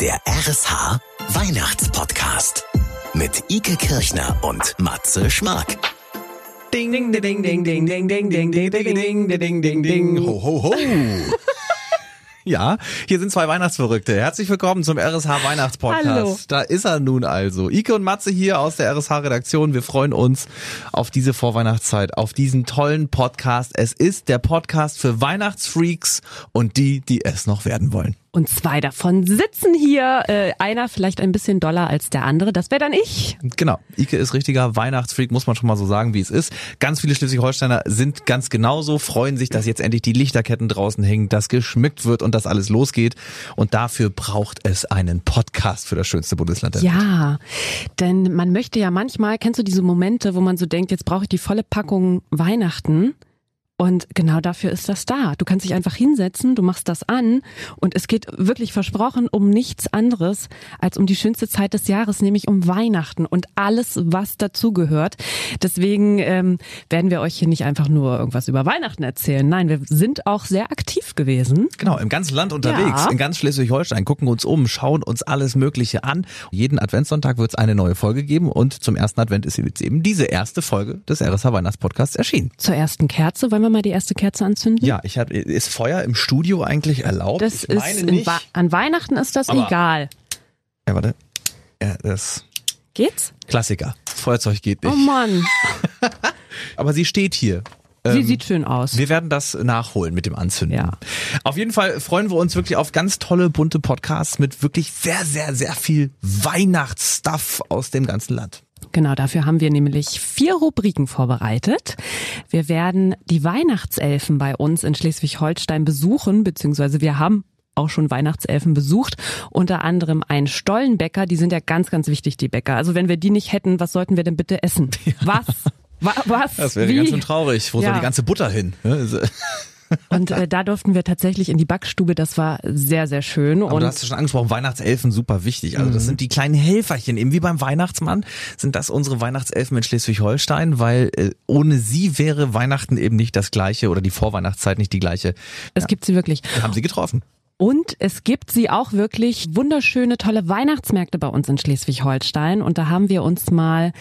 Der RSH Weihnachtspodcast mit Ike Kirchner und Matze Schmark. Ding, ding, ding, ding, ding, ding, ding, ding, ding, ding, ding, ding, ding, ding. Ho, ho, ho. Ja, hier sind zwei Weihnachtsverrückte. Herzlich willkommen zum RSH Weihnachtspodcast. Hallo. Da ist er nun also. Ike und Matze hier aus der RSH Redaktion. Wir freuen uns auf diese Vorweihnachtszeit, auf diesen tollen Podcast. Es ist der Podcast für Weihnachtsfreaks und die, die es noch werden wollen. Und zwei davon sitzen hier. Äh, einer vielleicht ein bisschen doller als der andere. Das wäre dann ich. Genau. Ike ist richtiger Weihnachtsfreak, muss man schon mal so sagen, wie es ist. Ganz viele Schleswig-Holsteiner sind ganz genauso, freuen sich, dass jetzt endlich die Lichterketten draußen hängen, dass geschmückt wird und dass alles losgeht. Und dafür braucht es einen Podcast für das schönste Bundesland der Welt. Ja, denn man möchte ja manchmal, kennst du diese Momente, wo man so denkt, jetzt brauche ich die volle Packung Weihnachten? Und genau dafür ist das da. Du kannst dich einfach hinsetzen, du machst das an und es geht wirklich versprochen um nichts anderes als um die schönste Zeit des Jahres, nämlich um Weihnachten und alles, was dazugehört. Deswegen ähm, werden wir euch hier nicht einfach nur irgendwas über Weihnachten erzählen. Nein, wir sind auch sehr aktiv gewesen. Genau, im ganzen Land unterwegs, Ja. in ganz Schleswig-Holstein, gucken uns um, schauen uns alles Mögliche an. Jeden Adventssonntag wird es eine neue Folge geben und zum ersten Advent ist jetzt eben diese erste Folge des RSH Weihnachtspodcasts erschienen. Zur ersten Kerze, wollen wir mal die erste Kerze anzünden? Ja, ich hab, ist Feuer im Studio eigentlich erlaubt? Das ich ist. Wa- an Weihnachten ist das Aber- egal. Ja, warte. Ja, das Geht's? Klassiker. Feuerzeug geht nicht. Oh Mann, Aber sie steht hier. sie Ähm, sieht schön aus. Wir werden das nachholen mit dem Anzünden. Ja. Auf jeden Fall freuen wir uns wirklich auf ganz tolle bunte Podcasts mit wirklich sehr, sehr, sehr viel Weihnachtsstuff aus dem ganzen Land. Genau, dafür haben wir nämlich vier Rubriken vorbereitet. Wir werden die Weihnachtselfen bei uns in Schleswig-Holstein besuchen, beziehungsweise wir haben auch schon Weihnachtselfen besucht, unter anderem ein Stollenbäcker, die sind ja ganz, ganz wichtig, die Bäcker. Also wenn wir die nicht hätten, was sollten wir denn bitte essen? Was? Wa was? Das wäre Wie? ganz schön traurig. Wo soll Ja. die ganze Butter hin? Ja, Und äh, da durften wir tatsächlich in die Backstube, das war sehr, sehr schön. Aber und du hast ja schon angesprochen, Weihnachtselfen super wichtig. Also das sind die kleinen Helferchen, eben wie beim Weihnachtsmann, sind das unsere Weihnachtselfen in Schleswig-Holstein, weil äh, ohne sie wäre Weihnachten eben nicht das gleiche oder die Vorweihnachtszeit nicht die gleiche. es gibt sie wirklich. Wir haben sie getroffen. Und es gibt sie auch wirklich wunderschöne, tolle Weihnachtsmärkte bei uns in Schleswig-Holstein. Und da haben wir uns mal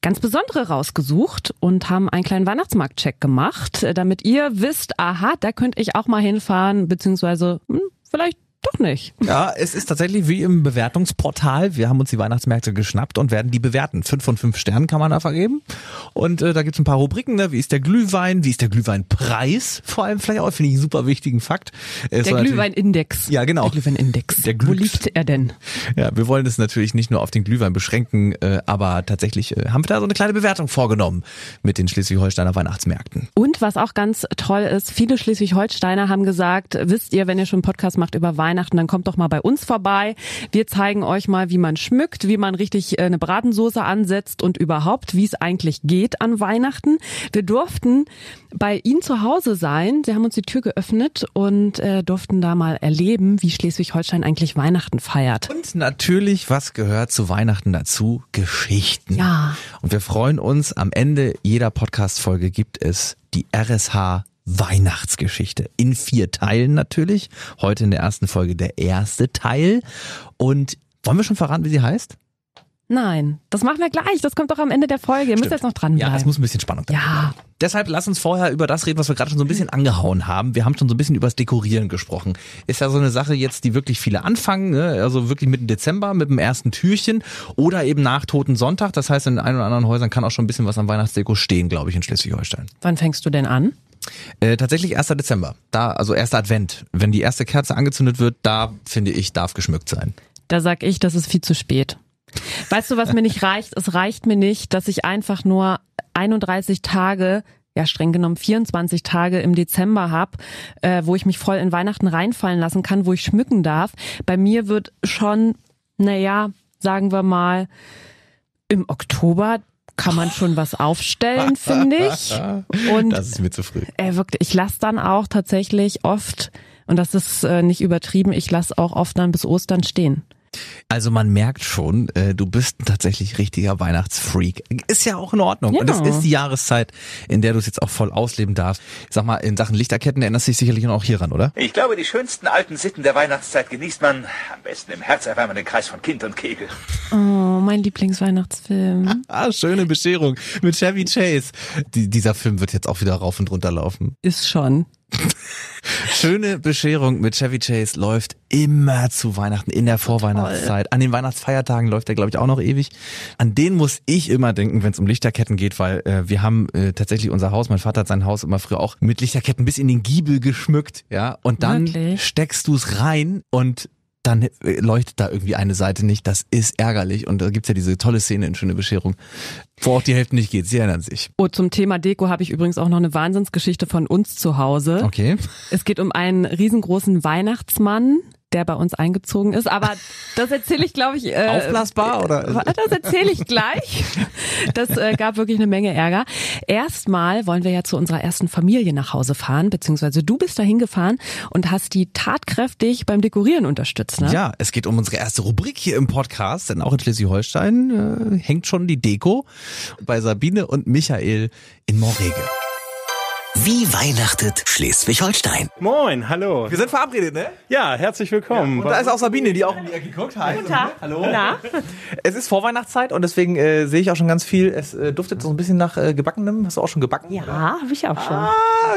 ganz besondere rausgesucht und haben einen kleinen Weihnachtsmarktcheck gemacht, äh, damit ihr wisst, aha, da könnte ich auch mal hinfahren, beziehungsweise hm, vielleicht doch nicht. Ja, es ist tatsächlich wie im Bewertungsportal. Wir haben uns die Weihnachtsmärkte geschnappt und werden die bewerten. Fünf von fünf Sternen kann man da vergeben. Und äh, da gibt's ein paar Rubriken, ne? wie ist der Glühwein, wie ist der Glühweinpreis, vor allem vielleicht auch, finde ich einen super wichtigen Fakt. Es Der Glühweinindex. Ja, genau. Der Glühweinindex. Der Wo Glücks- liegt er denn? Ja, wir wollen es natürlich nicht nur auf den Glühwein beschränken, äh, aber tatsächlich äh, haben wir da so eine kleine Bewertung vorgenommen mit den Schleswig-Holsteiner Weihnachtsmärkten. Und was auch ganz toll ist, viele Schleswig-Holsteiner haben gesagt, wisst ihr, wenn ihr schon einen Podcast macht über Weihnachten, dann kommt doch mal bei uns vorbei. Wir zeigen euch mal, wie man schmückt, wie man richtig äh, eine Bratensoße ansetzt und überhaupt, wie es eigentlich geht an Weihnachten. Wir durften bei ihnen zu Hause sein. Sie haben uns die Tür geöffnet und äh, durften da mal erleben, wie Schleswig-Holstein eigentlich Weihnachten feiert. Und natürlich, was gehört zu Weihnachten dazu? Geschichten. Ja. Und wir freuen uns, am Ende jeder Podcast-Folge gibt es die RSH Weihnachtsgeschichte. In vier Teilen natürlich. Heute in der ersten Folge der erste Teil. Und wollen wir schon verraten, wie sie heißt? Nein, das machen wir gleich. Das kommt doch am Ende der Folge. Ihr müsst Stimmt. jetzt noch dranbleiben. Ja, es muss ein bisschen Spannung da Ja. Deshalb lass uns vorher über das reden, was wir gerade schon so ein bisschen angehauen haben. Wir haben schon so ein bisschen über das Dekorieren gesprochen. Ist ja so eine Sache jetzt, die wirklich viele anfangen, ne? also wirklich mitten Dezember mit dem ersten Türchen oder eben nach Toten Sonntag. Das heißt, in ein oder anderen Häusern kann auch schon ein bisschen was am Weihnachtsdeko stehen, glaube ich, in Schleswig-Holstein. Wann fängst du denn an? Äh, tatsächlich 1. Dezember, da also erster Advent. Wenn die erste Kerze angezündet wird, da finde ich, darf geschmückt sein. Da sag ich, das ist viel zu spät. Weißt du, was mir nicht reicht? Es reicht mir nicht, dass ich einfach nur 31 Tage, ja streng genommen 24 Tage im Dezember hab, äh, wo ich mich voll in Weihnachten reinfallen lassen kann, wo ich schmücken darf. Bei mir wird schon, naja, sagen wir mal, im Oktober kann man schon was aufstellen, finde ich. Und Das ist mir zu früh. äh, wirklich, ich lasse dann auch tatsächlich oft, und das ist äh, nicht übertrieben, ich lasse auch oft dann bis Ostern stehen. Also man merkt schon, äh, du bist ein tatsächlich richtiger Weihnachtsfreak. Ist ja auch in Ordnung. Ja. Und es ist die Jahreszeit, in der du es jetzt auch voll ausleben darfst. Ich sag mal, in Sachen Lichterketten erinnerst du dich sicherlich auch hieran, oder? Ich glaube, die schönsten alten Sitten der Weihnachtszeit genießt man am besten im herzerwärmenden Kreis von Kind und Kegel. Oh, mein Lieblingsweihnachtsfilm. Ah, schöne Bescherung mit Chevy Chase. Die, dieser Film wird jetzt auch wieder rauf und runter laufen. Ist schon. Schöne Bescherung mit Chevy Chase läuft immer zu Weihnachten, in der Vorweihnachtszeit. An den Weihnachtsfeiertagen läuft der, glaube ich, auch noch ewig. An den muss ich immer denken, wenn es um Lichterketten geht, weil äh, wir haben äh, tatsächlich unser Haus, mein Vater hat sein Haus immer früher auch mit Lichterketten bis in den Giebel geschmückt, ja. Und dann Wirklich? steckst du es rein und dann äh, leuchtet da irgendwie eine Seite nicht. Das ist ärgerlich. Und da gibt's ja diese tolle Szene in Schöne Bescherung, wo auch die Hälfte nicht geht. Sie erinnern sich. Oh, zum Thema Deko habe ich übrigens auch noch eine Wahnsinnsgeschichte von uns zu Hause. Okay. Es geht um einen riesengroßen Weihnachtsmann, der bei uns eingezogen ist. Aber das erzähle ich, glaube ich. Äh, Aufblasbar oder? Das erzähle ich gleich. Das äh, gab wirklich eine Menge Ärger. Erstmal wollen wir ja zu unserer ersten Familie nach Hause fahren, beziehungsweise du bist dahin gefahren und hast die tatkräftig beim Dekorieren unterstützt. Ne? Ja, es geht um unsere erste Rubrik hier im Podcast, denn auch in Schleswig-Holstein äh, hängt schon die Deko bei Sabine und Michael in Morege. Wie weihnachtet Schleswig-Holstein? Moin, hallo. Wir sind verabredet, ne? Ja, herzlich willkommen. Und da ist auch Sabine, die auch in die Ecke guckt. Hi. Guten Tag. Hallo. Na? Es ist Vorweihnachtszeit und deswegen äh, sehe ich auch schon ganz viel. Es äh, duftet so ein bisschen nach äh, gebackenem. Hast du auch schon gebacken? Ja, habe ich auch schon. Ah,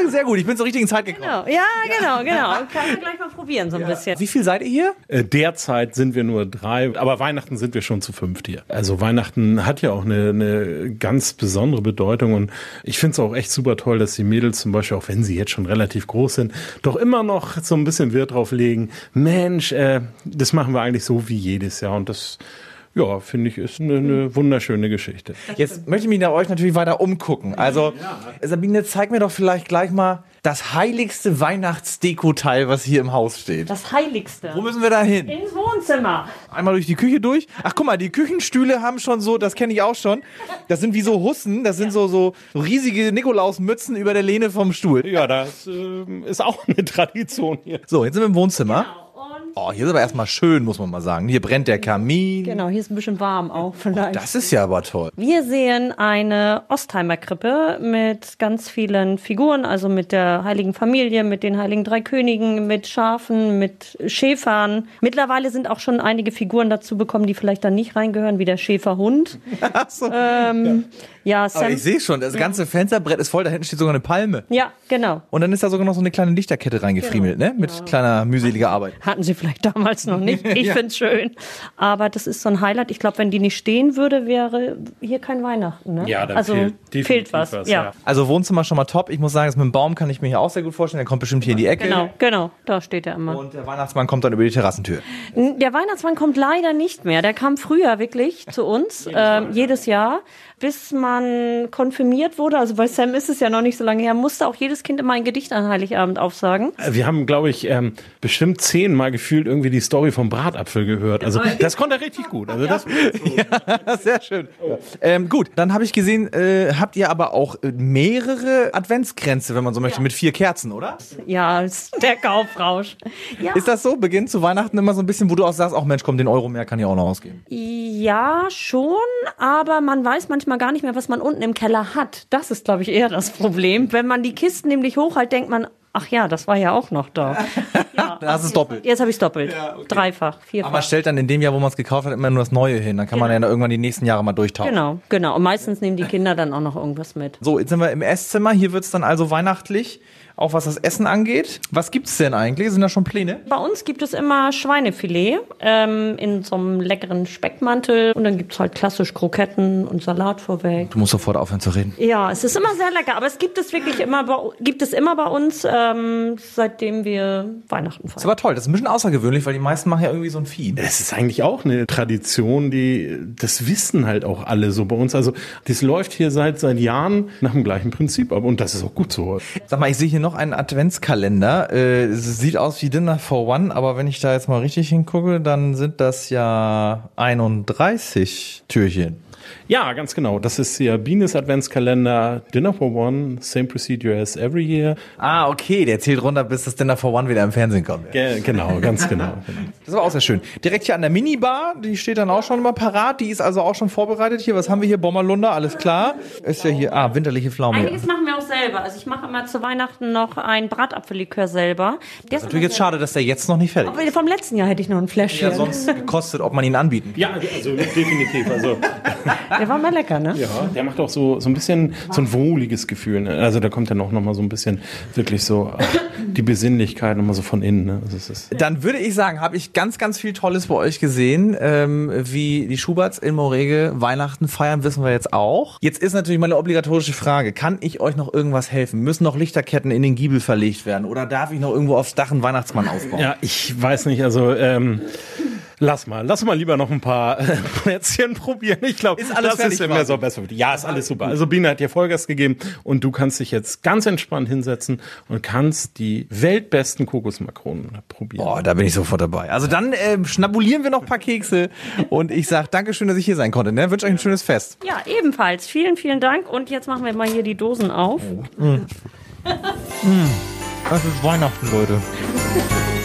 sehr gut. Ich bin zur richtigen Zeit gekommen. Genau. Ja, genau, genau. Kannst du gleich mal probieren, so ein bisschen. Wie viel seid ihr hier? Äh, Derzeit sind wir nur drei, aber Weihnachten sind wir schon zu fünft hier. Also Weihnachten hat ja auch eine, eine ganz besondere Bedeutung und ich finde es auch echt super toll, dass die Mädels zum Beispiel, auch wenn sie jetzt schon relativ groß sind, doch immer noch so ein bisschen Wert drauf legen. Mensch, äh, das machen wir eigentlich so wie jedes Jahr und das ja, finde ich, ist eine, eine wunderschöne Geschichte. Jetzt möchte ich mich nach euch natürlich weiter umgucken. Also, Sabine, zeig mir doch vielleicht gleich mal das heiligste Weihnachtsdeko-Teil, was hier im Haus steht. Das Heiligste. Wo müssen wir da hin? Ins Wohnzimmer. Einmal durch die Küche durch. Ach, guck mal, die Küchenstühle haben schon so, das kenne ich auch schon. Das sind wie so Hussen, das sind so, so riesige Nikolausmützen über der Lehne vom Stuhl. Ja, das ähm, ist auch eine Tradition hier. So, jetzt sind wir im Wohnzimmer. Und Oh, hier ist aber erstmal schön, muss man mal sagen. Hier brennt der Kamin. genau, hier ist ein bisschen warm auch vielleicht. Das ist ja aber toll. Wir sehen eine Ostheimer Krippe mit ganz vielen Figuren, also mit der Heiligen Familie, mit den Heiligen Drei Königen, mit Schafen, mit Schäfern. Mittlerweile sind auch schon einige Figuren dazu bekommen, die vielleicht da nicht reingehören, wie der Schäferhund. Ach so. Ähm, ja, aber Sam. ich sehe schon, das ganze Fensterbrett ist voll, da hinten steht sogar eine Palme. Ja, genau. Und dann ist da sogar noch so eine kleine Lichterkette reingefriemelt, ne? Mit kleiner mühseliger Arbeit. Hatten sie vielleicht damals noch nicht. Ich find's schön. Aber das ist so ein Highlight. Ich glaube, wenn die nicht stehen würde, wäre hier kein Weihnachten. Ne? Ja, da also fehlt fehlt was. was, ja. ja. Also Wohnzimmer schon mal top. Ich muss sagen, das mit dem Baum kann ich mir hier auch sehr gut vorstellen. Der kommt bestimmt hier in die Ecke. Genau, genau. Da steht er immer. Und der Weihnachtsmann kommt dann über die Terrassentür. Der Weihnachtsmann kommt leider nicht mehr. Der kam früher wirklich zu uns, ähm, jedes Jahr, bis man konfirmiert wurde. Also bei Sam ist es ja noch nicht so lange her, musste auch jedes Kind immer ein Gedicht an Heiligabend aufsagen. Wir haben, glaube ich, ähm, bestimmt zehnmal gefühlt irgendwie die Story vom Bratapfel gehört. Also das konnte er richtig gut. Also das, Sehr schön. Ähm, gut, dann habe ich gesehen, äh, habt ihr aber auch äh, mehrere Adventskränze, wenn man so möchte, mit vier Kerzen, oder? Ja, der Kaufrausch. Ja, Ist das so? Beginnt zu Weihnachten immer so ein bisschen, wo du auch sagst, ach Mensch, komm, den Euro mehr kann ich auch noch ausgeben. ja, schon, aber man weiß manchmal gar nicht mehr, was man unten im Keller hat. Das ist, glaube ich, eher das Problem. Wenn man die Kisten nämlich hochhält, denkt man, ach ja, das war ja auch noch da. Ja, du es doppelt. jetzt habe ich es doppelt. Dreifach, vierfach. Aber man stellt dann in dem Jahr, wo man es gekauft hat, immer nur das Neue hin. Dann kann man ja dann irgendwann die nächsten Jahre mal durchtauchen. Genau, genau. Und meistens nehmen die Kinder dann auch noch irgendwas mit. So, jetzt sind wir im Esszimmer. Hier wird's dann also weihnachtlich, auch was das Essen angeht. Was gibt's denn eigentlich? Sind da schon Pläne? Bei uns gibt es immer Schweinefilet ähm, in so einem leckeren Speckmantel. Und dann gibt's halt klassisch Kroketten und Salat vorweg. Du musst sofort aufhören zu reden. Ja, es ist immer sehr lecker, aber es gibt es wirklich immer bei, gibt es immer bei uns, ähm, seitdem wir Weihnachten Das ist feiern. aber toll. Das ist ein bisschen außergewöhnlich, weil die meisten machen ja irgendwie so ein Vieh. es ist eigentlich auch eine Tradition, die das wissen halt auch alle so bei uns. Also das läuft hier seit seit Jahren nach dem gleichen Prinzip ab und das ist auch gut so. Sag mal, ich sehe hier noch einen Adventskalender. Äh, sieht aus wie Dinner for One, aber wenn ich da jetzt mal richtig hingucke, dann sind das ja 31 Türchen. Ja, ganz genau. Das ist hier Bienes Adventskalender, Dinner for One, same procedure as every year. Ah, okay, der zählt runter, bis das Dinner for One wieder im Fernsehen kommt. Ge genau, ganz genau. Das war auch sehr schön. Direkt hier an der Minibar, die steht dann auch schon immer parat. Die ist also auch schon vorbereitet. Hier, was haben wir hier? Bommerlunder, alles klar. Ist ja hier, ah, winterliche Pflaume. Einiges machen wir auch selber. Also ich mache immer zu Weihnachten noch ein Bratapfellikör selber. Der ist Natürlich jetzt schade, dass der jetzt noch nicht fertig ist. Aber vom letzten Jahr hätte ich noch ein Fläschchen. Ja, sonst gekostet, ob man ihn anbieten kann. Ja, also definitiv. Also Der war mal lecker, ne? ja, der macht auch so so ein bisschen so ein wohliges Gefühl. Ne? Also da kommt dann auch noch mal so ein bisschen wirklich so äh, die Besinnlichkeit noch mal so von innen. Ne? Also es ist Dann würde ich sagen, habe ich ganz, ganz viel Tolles bei euch gesehen. Ähm, wie die Schuberts in Morege Weihnachten feiern, wissen wir jetzt auch. Jetzt ist natürlich meine obligatorische Frage. Kann ich euch noch irgendwas helfen? Müssen noch Lichterketten in den Giebel verlegt werden? Oder darf ich noch irgendwo aufs Dach einen Weihnachtsmann aufbauen? Ja, ich weiß nicht, also ähm, lass mal, lass mal lieber noch ein paar äh, Plätzchen probieren. Ich glaube, Ist alles das ist immer so besser. für dich. Ja, ist alles super. Also Biene hat dir Vollgas gegeben und du kannst dich jetzt ganz entspannt hinsetzen und kannst die weltbesten Kokosmakronen probieren. Boah, da bin ich sofort dabei. Also dann ähm, schnabulieren wir noch ein paar Kekse und ich sag Dankeschön, dass ich hier sein konnte. Ne? Wünsche euch ein schönes Fest. Ja, ebenfalls. Vielen, vielen Dank. Und jetzt machen wir mal hier die Dosen auf. Das ist Weihnachten, Leute.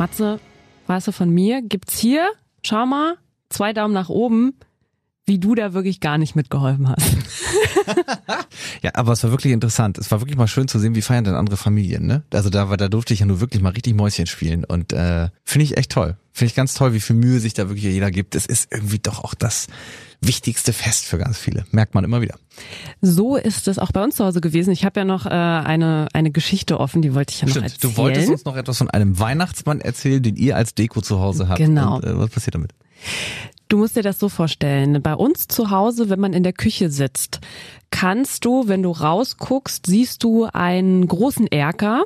Matze, weißt du von mir, gibt's hier, schau mal, zwei Daumen nach oben, wie du da wirklich gar nicht mitgeholfen hast. Ja, aber es war wirklich interessant. Es war wirklich mal schön zu sehen, wie feiern denn andere Familien, ne? Also da, war- da durfte ich ja nur wirklich mal richtig Mäuschen spielen und äh, finde ich echt toll. Finde ich ganz toll, wie viel Mühe sich da wirklich jeder gibt. Es ist irgendwie doch auch das wichtigste Fest für ganz viele. Merkt man immer wieder. So ist es auch bei uns zu Hause gewesen. Ich habe ja noch äh, eine, eine Geschichte offen, die wollte ich ja noch erzählen. du wolltest uns noch etwas von einem Weihnachtsmann erzählen, den ihr als Deko zu Hause habt. Genau. Und, äh, was passiert damit? Du musst dir das so vorstellen. Bei uns zu Hause, wenn man in der Küche sitzt, kannst du, wenn du rausguckst, siehst du einen großen Erker,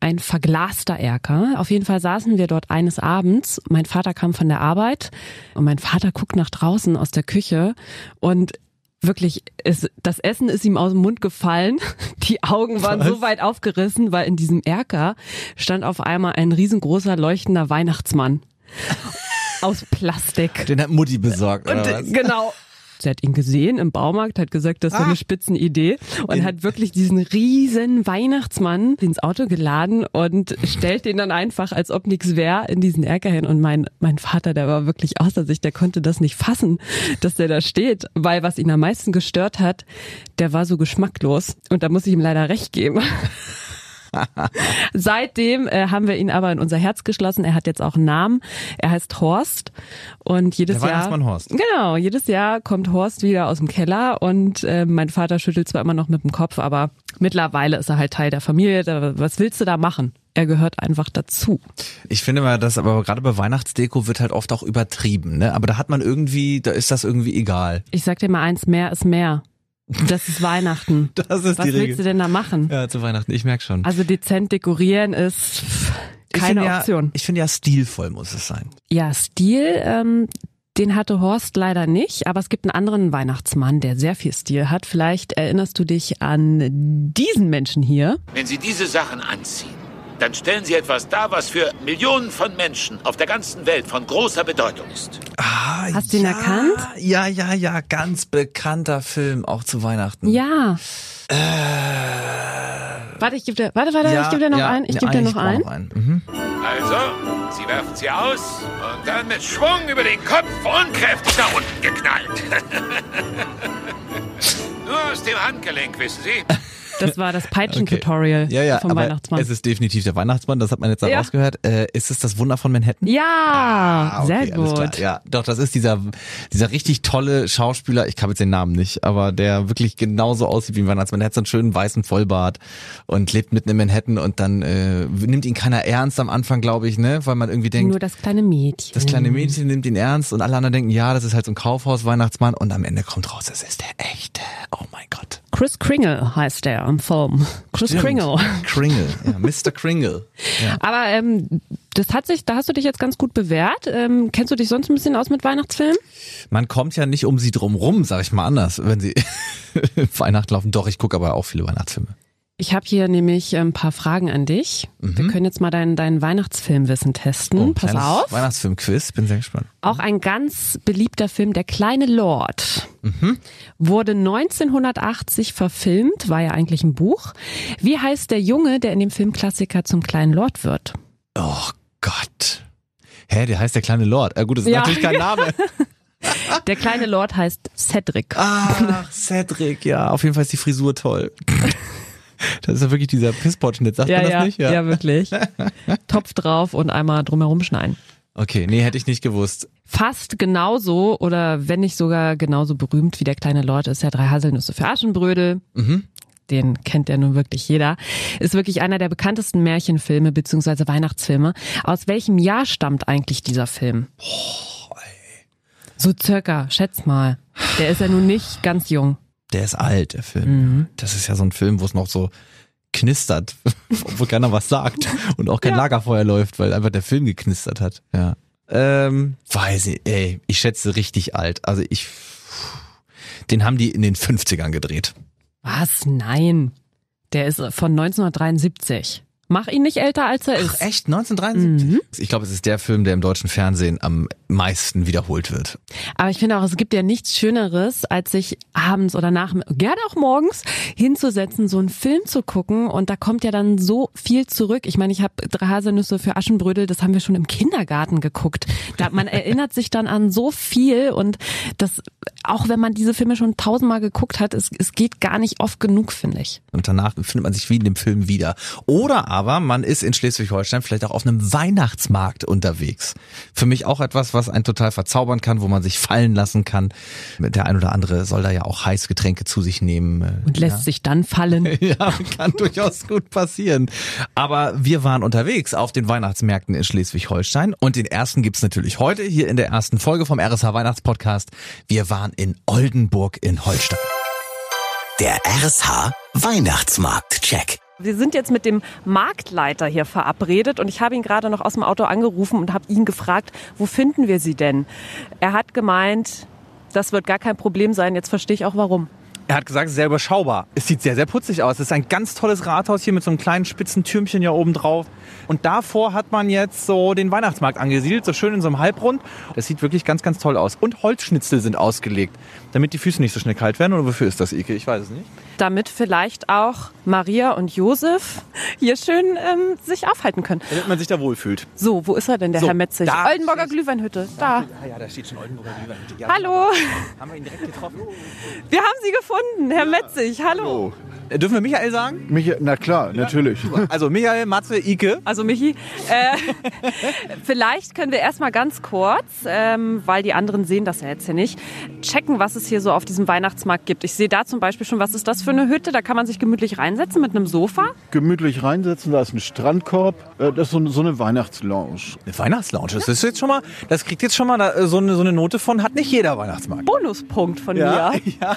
ein verglaster Erker. Auf jeden Fall saßen wir dort eines Abends. Mein Vater kam von der Arbeit und mein Vater guckt nach draußen aus der Küche und wirklich, es, das Essen ist ihm aus dem Mund gefallen. Die Augen waren so weit aufgerissen, weil in diesem Erker stand auf einmal ein riesengroßer leuchtender Weihnachtsmann. Aus Plastik. Den hat Mutti besorgt, Und oder was? genau. Sie hat ihn gesehen im Baumarkt, hat gesagt, das ist so eine Spitzenidee und hat wirklich diesen riesen Weihnachtsmann ins Auto geladen und stellt den dann einfach, als ob nichts wäre, in diesen Erker hin. Und mein, mein Vater, der war wirklich außer sich, der konnte das nicht fassen, dass der da steht, weil was ihn am meisten gestört hat, der war so geschmacklos. Und da muss ich ihm leider recht geben. Seitdem äh, haben wir ihn aber in unser Herz geschlossen. Er hat jetzt auch einen Namen. Er heißt Horst. Und jedes Der Jahr. Horst. Genau, jedes Jahr kommt Horst wieder aus dem Keller und äh, mein Vater schüttelt zwar immer noch mit dem Kopf, aber mittlerweile ist er halt Teil der Familie. Da, was willst du da machen? Er gehört einfach dazu. Ich finde mal, dass aber gerade bei Weihnachtsdeko wird halt oft auch übertrieben, ne? Aber da hat man irgendwie, da ist das irgendwie egal. Ich sag dir mal eins, mehr ist mehr. Das ist Weihnachten. Das ist Was willst du denn da machen? Ja, zu Weihnachten, ich merk schon. Also dezent dekorieren ist Ich keine finde Option. Ja, ich finde ja stilvoll muss es sein. Ja, Stil, ähm, den hatte Horst leider nicht, aber es gibt einen anderen Weihnachtsmann, der sehr viel Stil hat. Vielleicht erinnerst du dich an diesen Menschen hier. Wenn Sie diese Sachen anziehen, dann stellen Sie etwas dar, was für Millionen von Menschen auf der ganzen Welt von großer Bedeutung ist. Ah, Hast du ihn ja, erkannt? Ja, ja, ja, ganz bekannter Film, auch zu Weihnachten. Ja. Warte, ich gebe dir, warte, warte, ich gebe dir noch ja, einen. Ich ja, gebe dir noch einen. noch einen. Mhm. Also, Sie werfen sie aus und dann mit Schwung über den Kopf und kräftig nach unten geknallt. Nur aus dem Handgelenk, wissen Sie. Das war das Peitschen-Tutorial Ja, ja, vom Weihnachtsmann. es ist definitiv der Weihnachtsmann, das hat man jetzt rausgehört. Äh, ist es das Wunder von Manhattan? ja, Ah, okay, sehr gut. Ja, doch, das ist dieser, dieser richtig tolle Schauspieler, ich habe jetzt den Namen nicht, aber der wirklich genauso aussieht wie ein Weihnachtsmann. Er hat so einen schönen weißen Vollbart und lebt mitten in Manhattan und dann äh, nimmt ihn keiner ernst am Anfang, glaube ich, ne? Weil man irgendwie denkt, Nur das kleine Mädchen. das kleine Mädchen nimmt ihn ernst und alle anderen denken, ja, das ist halt so ein Kaufhaus-Weihnachtsmann und am Ende kommt raus, es ist der echte. Oh mein Gott. Chris Kringle heißt der im Film. Chris Stimmt. Kringle. Kringle, ja, Mr. Kringle. Ja. Aber ähm, das hat sich, da hast du dich jetzt ganz gut bewährt. Ähm, kennst du dich sonst ein bisschen aus mit Weihnachtsfilmen? Man kommt ja nicht um sie drum rum, sag ich mal anders, wenn sie Weihnachten laufen. Doch, ich gucke aber auch viele Weihnachtsfilme. Ich habe hier nämlich ein paar Fragen an dich. Wir können jetzt mal dein, dein Weihnachtsfilmwissen testen. Oh, Pass auf. Weihnachtsfilm-Quiz, bin sehr gespannt. Auch ein ganz beliebter Film, Der kleine Lord, wurde 1980 verfilmt, war ja eigentlich ein Buch. Wie heißt der Junge, der in dem Filmklassiker zum kleinen Lord wird? Oh Gott. Hä, der heißt der kleine Lord. Ah, gut, das ist Ja. natürlich kein Name. Der kleine Lord heißt Cedric. Ach, Cedric, ja. Auf jeden Fall ist die Frisur toll. Das ist ja wirklich dieser Pisspot-Schnitt, sagt man das ja, nicht? ja, wirklich. Topf drauf und einmal drumherum schneiden. Okay, nee, hätte ich nicht gewusst. Fast genauso oder wenn nicht sogar genauso berühmt wie der kleine Lord ist ja drei Haselnüsse für Aschenbrödel. Den kennt ja nun wirklich jeder. Ist wirklich einer der bekanntesten Märchenfilme beziehungsweise Weihnachtsfilme. Aus welchem Jahr stammt eigentlich dieser Film? So circa, schätz mal. Der ist ja nun nicht ganz jung. Der ist alt, der Film. Das ist ja so ein Film, wo es noch so knistert, obwohl keiner was sagt und auch kein Lagerfeuer läuft, weil einfach der Film geknistert hat. Ja. Ähm, weiß ich, ey, ich schätze richtig alt. Also ich, den haben die in den 50ern gedreht. Was? Nein. Der ist von 1973. Mach ihn nicht älter, als er ist. Echt? 1973? Ich glaube, es ist der Film, der im deutschen Fernsehen am meisten wiederholt wird. Aber ich finde auch, es gibt ja nichts Schöneres, als sich abends oder nach, gerne auch morgens, hinzusetzen, so einen Film zu gucken und da kommt ja dann so viel zurück. Ich meine, ich habe drei Haselnüsse für Aschenbrödel, das haben wir schon im Kindergarten geguckt. Da, man erinnert sich dann an so viel und das, auch wenn man diese Filme schon tausendmal geguckt hat, es, es geht gar nicht oft genug, finde ich. Und danach findet man sich wie in dem Film wieder. Oder aber man ist in Schleswig-Holstein vielleicht auch auf einem Weihnachtsmarkt unterwegs. Für mich auch etwas, was einen total verzaubern kann, wo man sich fallen lassen kann. Der ein oder andere soll da ja auch Heißgetränke zu sich nehmen. Und lässt sich dann fallen. Ja, kann durchaus gut passieren. Aber wir waren unterwegs auf den Weihnachtsmärkten in Schleswig-Holstein und den ersten gibt's natürlich heute hier in der ersten Folge vom RSH Weihnachtspodcast. Wir waren in Oldenburg in Holstein. Der RSH Weihnachtsmarkt-Check. Wir sind jetzt mit dem Marktleiter hier verabredet und ich habe ihn gerade noch aus dem Auto angerufen und habe ihn gefragt, wo finden wir sie denn? Er hat gemeint, das wird gar kein Problem sein. Jetzt verstehe ich auch warum. Er hat gesagt, es ist sehr überschaubar. Es sieht sehr, sehr putzig aus. Es ist ein ganz tolles Rathaus hier mit so einem kleinen spitzen Türmchen hier oben drauf. Und davor hat man jetzt so den Weihnachtsmarkt angesiedelt, so schön in so einem Halbrund. Das sieht wirklich ganz, ganz toll aus. Und Holzschnitzel sind ausgelegt, damit die Füße nicht so schnell kalt werden. Oder wofür ist das, Ike? Ich weiß es nicht. Damit vielleicht auch Maria und Josef hier schön ähm, sich aufhalten können. Damit man sich da wohlfühlt. So, wo ist er denn, der So, Herr Metzig? da Oldenburger Glühweinhütte. Da. Ah ja, da steht schon Oldenburger Glühwein. Ja, Hallo. Haben wir ihn direkt getroffen? Wir haben Sie gefunden, Herr Metzig. Hallo. Äh, Dürfen wir Michael sagen? Michael, na klar, natürlich. Also Michael, Matze, Ike. Also Michi, äh, vielleicht können wir erstmal ganz kurz, ähm, weil die anderen sehen das ja jetzt hier nicht, checken, was es hier so auf diesem Weihnachtsmarkt gibt. Ich sehe da zum Beispiel schon, was ist das für eine Hütte? Da kann man sich gemütlich reinsetzen mit einem Sofa. Gemütlich reinsetzen, da ist ein Strandkorb, äh, das ist so, so eine Weihnachtslounge. Eine Weihnachtslounge. Das ist jetzt schon mal, das kriegt jetzt schon mal äh, so, eine, so eine Note von, hat nicht jeder Weihnachtsmarkt. Bonuspunkt von Ja, mir. ja.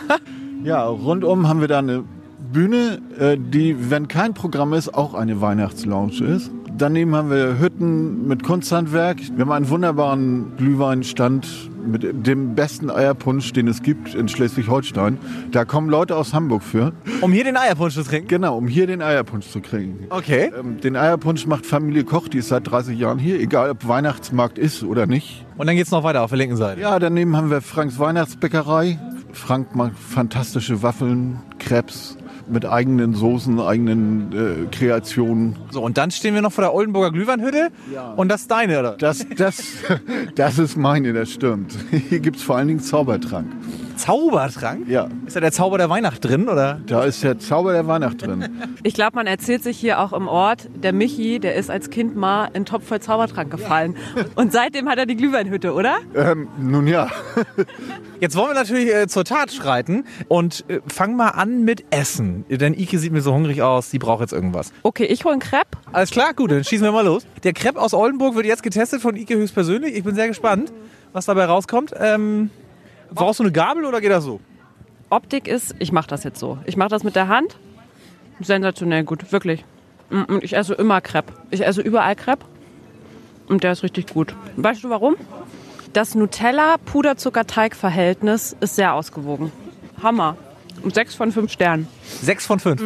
Ja, rundum haben wir da eine Bühne, äh, die, wenn kein Programm ist, auch eine Weihnachtslounge ist. Daneben haben wir Hütten mit Kunsthandwerk. Wir haben einen wunderbaren Glühweinstand mit dem besten Eierpunsch, den es gibt in Schleswig-Holstein. Da kommen Leute aus Hamburg für. Um hier den Eierpunsch zu trinken. Genau, um hier den Eierpunsch zu kriegen. Okay. Ähm, Den Eierpunsch macht Familie Koch, die ist seit 30 Jahren hier, egal ob Weihnachtsmarkt ist oder nicht. Und dann geht's noch weiter auf der linken Seite. Ja, daneben haben wir Franks Weihnachtsbäckerei. Frank macht fantastische Waffeln, Crepes mit eigenen Soßen, eigenen äh, Kreationen. So, und dann stehen wir noch vor der Oldenburger Glühweinhütte. Und das ist deine, oder? Das, das, das ist meine, das stimmt. Hier gibt's vor allen Dingen Zaubertrank. Zaubertrank? Ja, Ist da der Zauber der Weihnacht drin, oder? da ist der Zauber der Weihnacht drin. Ich glaube, man erzählt sich hier auch im Ort, der Michi, der ist als Kind mal in Topf voll Zaubertrank gefallen. Und seitdem hat er die Glühweinhütte, oder? Ähm, nun ja, Jetzt wollen wir natürlich äh, zur Tat schreiten und äh, fangen mal an mit Essen. Denn Ike sieht mir so hungrig aus, die braucht jetzt irgendwas. Okay, ich hole einen Crepe. Alles klar, gut, dann schießen wir mal los. Der Crepe aus Oldenburg wird jetzt getestet von Ike höchstpersönlich. Ich bin sehr gespannt, was dabei rauskommt. Ähm, brauchst du eine Gabel oder geht das so? Optik ist, ich mache das jetzt so. Ich mache das mit der Hand. Sensationell gut, wirklich. Mm, Und ich esse immer Crepe. Ich esse überall Crepe. Und der ist richtig gut. Weißt du warum? Das Nutella-Puderzucker-Teig-Verhältnis ist sehr ausgewogen. Hammer. Und sechs von fünf Sternen. Sechs von fünf.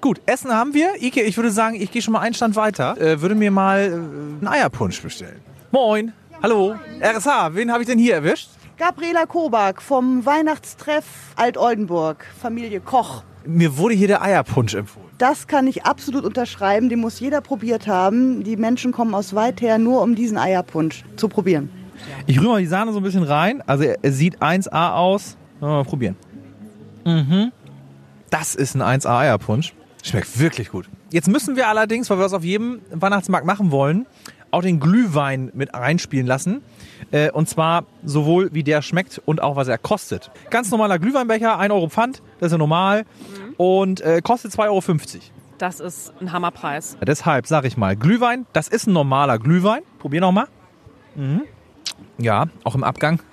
Gut, Essen haben wir. Ike, ich würde sagen, ich gehe schon mal einen Stand weiter. Äh, würde mir mal äh, einen Eierpunsch bestellen. Moin. Hallo. RSH, wen habe ich denn hier erwischt? Gabriela Kobak vom Weihnachtstreff Alt-Oldenburg, Familie Koch. Mir wurde hier der Eierpunsch empfohlen. Das kann ich absolut unterschreiben. Den muss jeder probiert haben. Die Menschen kommen aus weit her nur, um diesen Eierpunsch zu probieren. Ich rühre mal die Sahne so ein bisschen rein. Also er, er sieht 1A aus. Wollen wir mal probieren. Mhm. Das ist ein 1A Eierpunsch. Schmeckt wirklich gut. Jetzt müssen wir allerdings, weil wir das auf jedem Weihnachtsmarkt machen wollen, auch den Glühwein mit reinspielen lassen. Äh, und zwar sowohl wie der schmeckt und auch was er kostet. Ganz normaler Glühweinbecher, 1 Euro Pfand, das ist ja normal. Und äh, kostet 2,50 Euro. Das ist ein Hammerpreis. Deshalb sage ich mal, Glühwein, das ist ein normaler Glühwein. Probier noch mal. Mhm. Ja, auch im Abgang.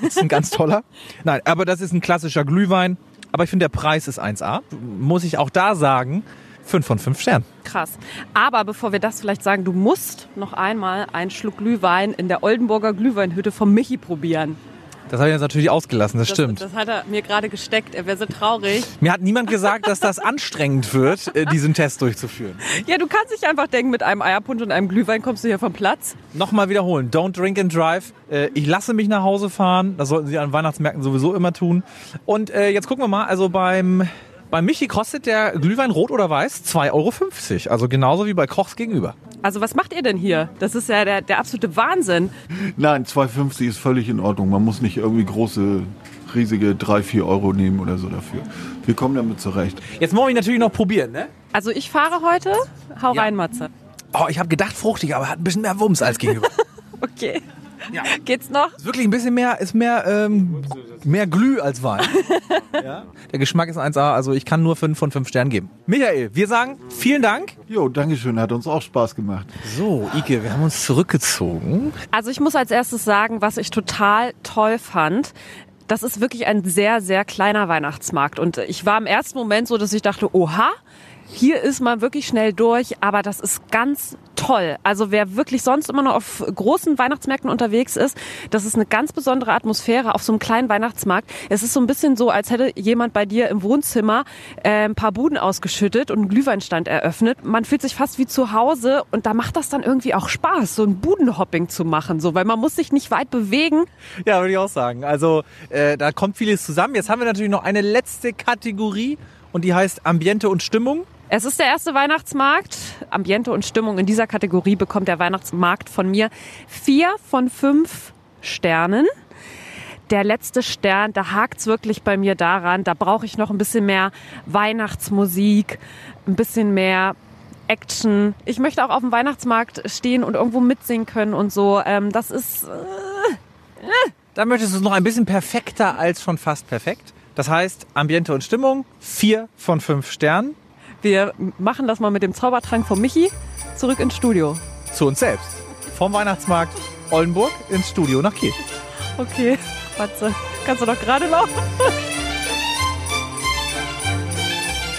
Das ist ein ganz toller. Nein, aber das ist ein klassischer Glühwein. Aber ich finde, der Preis ist 1A. Muss ich auch da sagen, 5 von 5 Sternen. Krass. Aber bevor wir das vielleicht sagen, du musst noch einmal einen Schluck Glühwein in der Oldenburger Glühweinhütte vom Michi probieren. Das habe ich jetzt natürlich ausgelassen, das, stimmt. Das, das hat er mir gerade gesteckt. Er wäre so traurig. Mir hat niemand gesagt, dass das anstrengend wird, äh, diesen Test durchzuführen. Ja, du kannst dich einfach denken, mit einem Eierpunsch und einem Glühwein kommst du hier vom Platz. Nochmal wiederholen. Don't drink and drive. Äh, Ich lasse mich nach Hause fahren. Das sollten Sie an Weihnachtsmärkten sowieso immer tun. Und äh, jetzt gucken wir mal. Also beim, beim Michi kostet der Glühwein rot oder weiß 2,50 Euro. Also genauso wie bei Kochs gegenüber. Also was macht ihr denn hier? Das ist ja der, der absolute Wahnsinn. Nein, 2,50 ist völlig in Ordnung. Man muss nicht irgendwie große, riesige 3, 4 Euro nehmen oder so dafür. Wir kommen damit zurecht. Jetzt muss ich natürlich noch probieren, ne? Also ich fahre heute. Hau Ja. rein, Matze. Oh, ich habe gedacht fruchtig, aber hat ein bisschen mehr Wumms als gegenüber. Okay. Geht's noch? Ist wirklich ein bisschen mehr, ist mehr, ähm, mehr Glüh als Wein. ja? Der Geschmack ist 1A, also ich kann nur 5 von 5 Sternen geben. Michael, wir sagen vielen Dank. Jo, Dankeschön, hat uns auch Spaß gemacht. So, Ike, wir haben uns zurückgezogen. Also ich muss als erstes sagen, was ich total toll fand. Das ist wirklich ein sehr, sehr kleiner Weihnachtsmarkt. Und ich war im ersten Moment so, dass ich dachte, oha, hier ist man wirklich schnell durch, aber das ist ganz toll. Also wer wirklich sonst immer noch auf großen Weihnachtsmärkten unterwegs ist, das ist eine ganz besondere Atmosphäre auf so einem kleinen Weihnachtsmarkt. Es ist so ein bisschen so, als hätte jemand bei dir im Wohnzimmer äh, ein paar Buden ausgeschüttet und einen Glühweinstand eröffnet. Man fühlt sich fast wie zu Hause und da macht das dann irgendwie auch Spaß, so ein Budenhopping zu machen, so, weil man muss sich nicht weit bewegen. Ja, würde ich auch sagen. Also äh, da kommt vieles zusammen. Jetzt haben wir natürlich noch eine letzte Kategorie und die heißt Ambiente und Stimmung. Es ist der erste Weihnachtsmarkt. Ambiente und Stimmung in dieser Kategorie bekommt der Weihnachtsmarkt von mir vier von fünf Sternen. Der letzte Stern, da hakt's wirklich bei mir daran. Da brauche ich noch ein bisschen mehr Weihnachtsmusik, ein bisschen mehr Action. Ich möchte auch auf dem Weihnachtsmarkt stehen und irgendwo mitsingen können und so. Ähm, das ist äh, Da möchtest du es noch ein bisschen perfekter als schon fast perfekt. Das heißt, Ambiente und Stimmung, vier von fünf Sternen. Wir machen das mal mit dem Zaubertrank von Michi zurück ins Studio. Zu uns selbst. Vom Weihnachtsmarkt Oldenburg ins Studio nach Kiel. Okay, Matze, kannst du doch gerade laufen?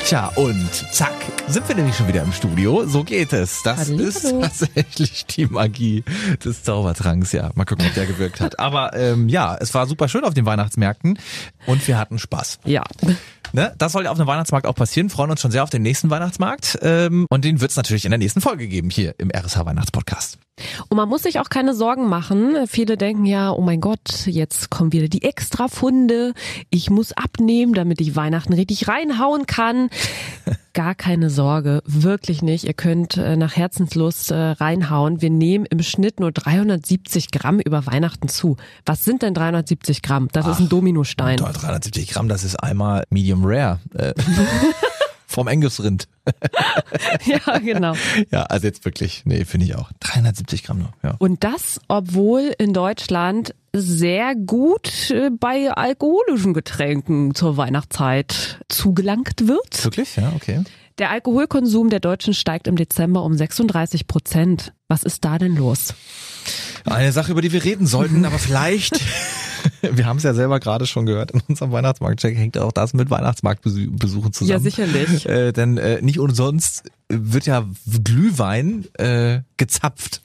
Tja, und zack, sind wir nämlich schon wieder im Studio. So geht es. Das Hallihallo. ist tatsächlich die Magie des Zaubertranks. Ja, mal gucken, ob der gewirkt hat. Aber ähm, ja, es war super schön auf den Weihnachtsmärkten und wir hatten Spaß. Ja. Ne? Das soll ja auf einem Weihnachtsmarkt auch passieren. Freuen uns schon sehr auf den nächsten Weihnachtsmarkt. Ähm, und den wird es natürlich in der nächsten Folge geben hier im RSH Weihnachtspodcast. Und man muss sich auch keine Sorgen machen. Viele denken ja, oh mein Gott, jetzt kommen wieder die Extrafunde. Ich muss abnehmen, damit ich Weihnachten richtig reinhauen kann. Gar keine Sorge, wirklich nicht. Ihr könnt äh, nach Herzenslust äh, reinhauen. Wir nehmen im Schnitt nur 370 Gramm über Weihnachten zu. Was sind denn 370 Gramm? Das ist ein Dominostein. Toll, 370 Gramm, das ist einmal Medium Rare. Vom Engelsrind. ja, genau. Ja, also jetzt wirklich, nee, finde ich auch. 370 Gramm nur, ja. Und das, obwohl in Deutschland sehr gut äh, bei alkoholischen Getränken zur Weihnachtszeit zugelangt wird. Wirklich? Ja, okay. Der Alkoholkonsum der Deutschen steigt im Dezember um 36 Prozent. Was ist da denn los? Eine Sache, über die wir reden sollten, aber vielleicht, wir haben es ja selber gerade schon gehört, in unserem Weihnachtsmarktcheck hängt auch das mit Weihnachtsmarktbesuchen zusammen. Ja, sicherlich. Äh, denn äh, nicht umsonst wird ja Glühwein äh, gezapft.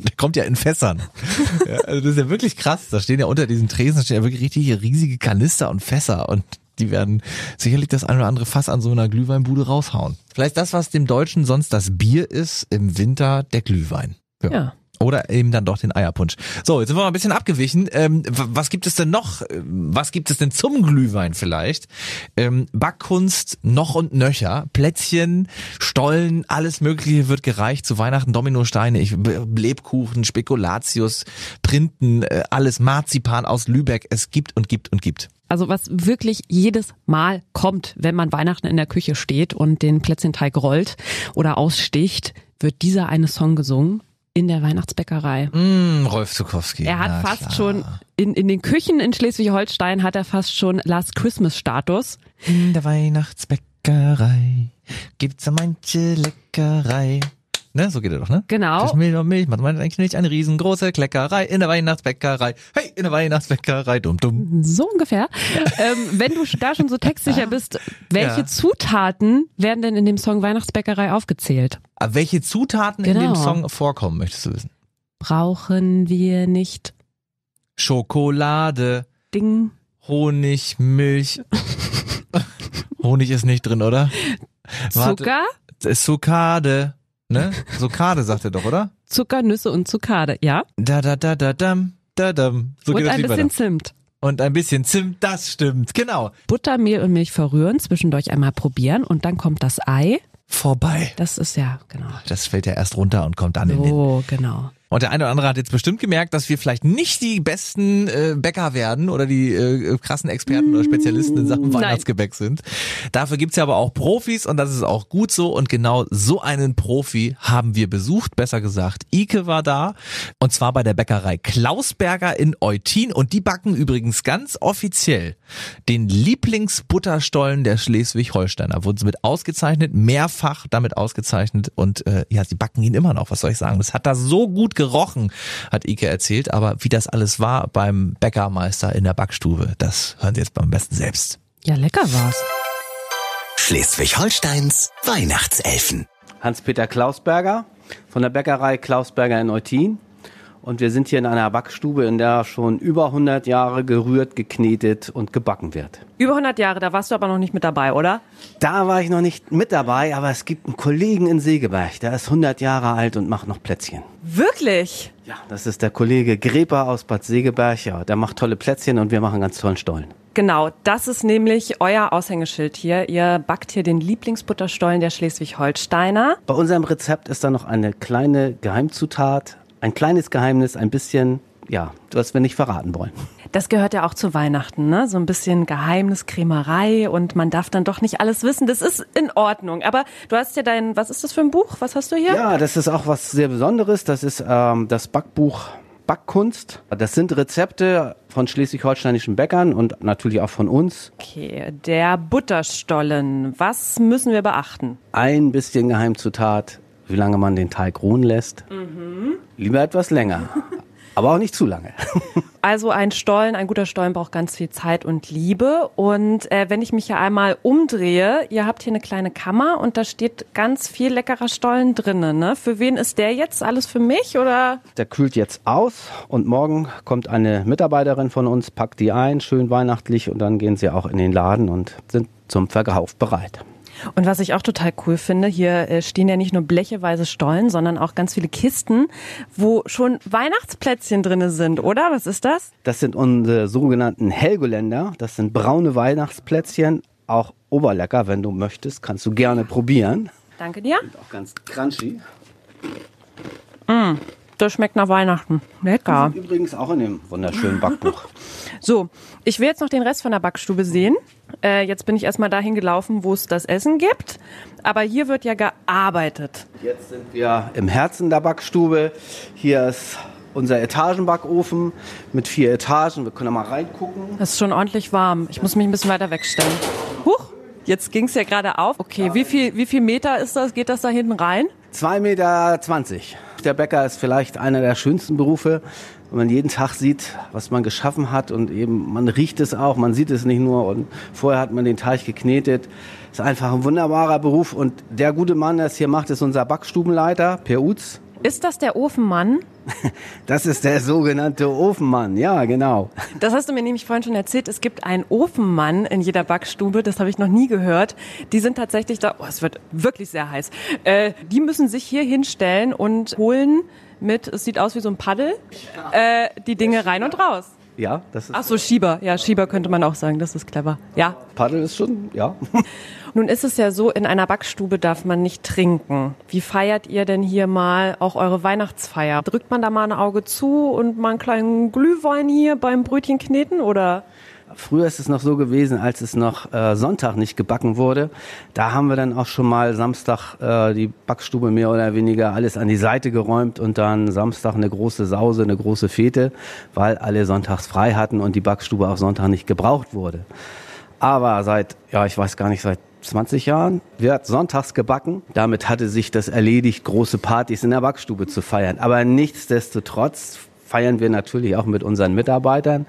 Der kommt ja in Fässern. ja, also das ist ja wirklich krass. Da stehen ja unter diesen Tresen da stehen ja wirklich richtige riesige Kanister und Fässer und die werden sicherlich das ein oder andere Fass an so einer Glühweinbude raushauen. Vielleicht das, was dem Deutschen sonst das Bier ist, im Winter der Glühwein. Ja. Oder eben dann doch den Eierpunsch. So, jetzt sind wir mal ein bisschen abgewichen. Ähm, was gibt es denn noch? Ähm, Was gibt es denn zum Glühwein vielleicht? Ähm, Backkunst noch und nöcher. Plätzchen, Stollen, alles Mögliche wird gereicht zu Weihnachten. Dominosteine, ich, B- Lebkuchen, Spekulatius, Printen, äh, alles Marzipan aus Lübeck. Es gibt und gibt und gibt. Also was wirklich jedes Mal kommt, wenn man Weihnachten in der Küche steht und den Plätzchenteig rollt oder aussticht, wird dieser eine Song gesungen in der Weihnachtsbäckerei. Mm, Rolf Zukowski. Er hat na fast klar. schon in, in den Küchen in Schleswig-Holstein hat er fast schon Last Christmas Status. In der Weihnachtsbäckerei gibt's manche Leckerei. Ne, so geht er doch, ne? Genau. Zwischen Milch und Milch macht man eigentlich nicht eine riesengroße Kleckerei in der Weihnachtsbäckerei. Hey, in der Weihnachtsbäckerei, dumm, dumm. So ungefähr. ähm, wenn du da schon so textsicher bist, welche Ja. Zutaten werden denn in dem Song Weihnachtsbäckerei aufgezählt? Aber welche Zutaten in Genau. dem Song vorkommen, möchtest du wissen? Brauchen wir nicht Schokolade, Ding, Honig, Milch. Honig ist nicht drin, oder? Warte. Zucker, Sukade, ne? Sukade sagt er doch, oder? Zucker, Nüsse und Zuckade, ja? Da, da, da, da, dam, da, dam. So und geht das ein bisschen weiter. Zimt. Und ein bisschen Zimt, das stimmt, genau. Butter, Mehl und Milch verrühren, zwischendurch einmal probieren und dann kommt das Ei. Vorbei. Das ist ja, genau. Das fällt ja erst runter und kommt dann in den. So, genau. Und der eine oder andere hat jetzt bestimmt gemerkt, dass wir vielleicht nicht die besten äh, Bäcker werden oder die äh, krassen Experten oder Spezialisten in Sachen Nein. Weihnachtsgebäck sind. Dafür gibt's ja aber auch Profis und das ist auch gut so. Und genau so einen Profi haben wir besucht. Besser gesagt, Ike war da. Und zwar bei der Bäckerei Klausberger in Eutin. Und die backen übrigens ganz offiziell den Lieblingsbutterstollen der Schleswig-Holsteiner. Wurden sie mit ausgezeichnet, mehrfach damit ausgezeichnet. Und äh, ja, sie backen ihn immer noch. Was soll ich sagen? Das hat da so gut gerochen, hat Ike erzählt. Aber wie das alles war beim Bäckermeister in der Backstube, das hören Sie jetzt beim besten selbst. Ja, lecker war's. Schleswig-Holsteins Weihnachtselfen. Hans-Peter Klausberger von der Bäckerei Klausberger in Eutin. Und wir sind hier in einer Backstube, in der schon über 100 Jahre gerührt, geknetet und gebacken wird. Über 100 Jahre, da warst du aber noch nicht mit dabei, oder? Da war ich noch nicht mit dabei, aber es gibt einen Kollegen in Segeberg, der ist 100 Jahre alt und macht noch Plätzchen. Wirklich? Ja, das ist der Kollege Greper aus Bad Segeberg. Ja, der macht tolle Plätzchen und wir machen ganz tollen Stollen. Genau, das ist nämlich euer Aushängeschild hier. Ihr backt hier den Lieblingsbutterstollen der Schleswig-Holsteiner. Bei unserem Rezept ist da noch eine kleine Geheimzutat, ein kleines Geheimnis, ein bisschen, ja, was wir nicht verraten wollen. Das gehört ja auch zu Weihnachten, ne? So ein bisschen Geheimniskrämerei und man darf dann doch nicht alles wissen. Das ist in Ordnung. Aber du hast ja dein, was ist das für ein Buch? Was hast du hier? Ja, das ist auch was sehr Besonderes. Das ist ähm, das Backbuch Backkunst. Das sind Rezepte von schleswig-holsteinischen Bäckern und natürlich auch von uns. Okay, der Butterstollen. Was müssen wir beachten? Ein bisschen Geheimzutat, wie lange man den Teig ruhen lässt. Lieber etwas länger, aber auch nicht zu lange. Also ein Stollen, ein guter Stollen braucht ganz viel Zeit und Liebe. Und äh, wenn ich mich hier einmal umdrehe, ihr habt hier eine kleine Kammer und da steht ganz viel leckerer Stollen drinnen. Ne? Für wen ist der jetzt? Alles für mich oder? Der kühlt jetzt aus und morgen kommt eine Mitarbeiterin von uns, packt die ein, schön weihnachtlich und dann gehen sie auch in den Laden und sind zum Verkauf bereit. Und was ich auch total cool finde, hier äh, stehen ja nicht nur blecheweise Stollen, sondern auch ganz viele Kisten, wo schon Weihnachtsplätzchen drinne sind, oder? Was ist das? Das sind unsere sogenannten Helgoländer. Das sind braune Weihnachtsplätzchen, auch oberlecker, wenn du möchtest, kannst du gerne probieren. Danke dir. Auch ganz crunchy. Mm, das schmeckt nach Weihnachten. Lecker. Übrigens auch in dem wunderschönen Backbuch. So, ich will jetzt noch den Rest von der Backstube sehen. Äh, jetzt bin ich erstmal dahin gelaufen, wo es das Essen gibt. Aber hier wird ja gearbeitet. Jetzt sind wir im Herzen der Backstube. Hier ist unser Etagenbackofen mit vier Etagen. Wir können da mal reingucken. Es ist schon ordentlich warm. Ich muss mich ein bisschen weiter wegstellen. Huch, jetzt ging es ja gerade auf. Okay, wie viel, wie viel Meter ist das? Geht das da hinten rein? 2,20 Meter. Der Bäcker ist vielleicht einer der schönsten Berufe, wenn man jeden Tag sieht, was man geschaffen hat und eben man riecht es auch, man sieht es nicht nur und vorher hat man den Teig geknetet. Ist einfach ein wunderbarer Beruf und der gute Mann, der es hier macht, ist unser Backstubenleiter, Per Utz. Ist das der Ofenmann? Das ist der sogenannte Ofenmann, ja, genau. Das hast du mir nämlich vorhin schon erzählt. Es gibt einen Ofenmann in jeder Backstube. Das habe ich noch nie gehört. Die sind tatsächlich da. Oh, es wird wirklich sehr heiß. Äh, die müssen sich hier hinstellen und holen mit, es sieht aus wie so ein Paddel, äh, die Dinge rein und raus. Ja, das ist. Ach so, Schieber. Ja, Schieber könnte man auch sagen. Das ist clever. Ja. Paddel ist schon, ja. Nun ist es ja so, in einer Backstube darf man nicht trinken. Wie feiert ihr denn hier mal auch eure Weihnachtsfeier? Drückt man da mal ein Auge zu und mal einen kleinen Glühwein hier beim Brötchen kneten oder? Früher ist es noch so gewesen, als es noch äh, Sonntag nicht gebacken wurde. Da haben wir dann auch schon mal Samstag äh, die Backstube mehr oder weniger alles an die Seite geräumt und dann Samstag eine große Sause, eine große Fete, weil alle sonntags frei hatten und die Backstube auch Sonntag nicht gebraucht wurde. Aber seit, ja, ich weiß gar nicht, seit 20 Jahren wird sonntags gebacken. Damit hatte sich das erledigt, große Partys in der Backstube zu feiern. Aber nichtsdestotrotz feiern wir natürlich auch mit unseren Mitarbeitern.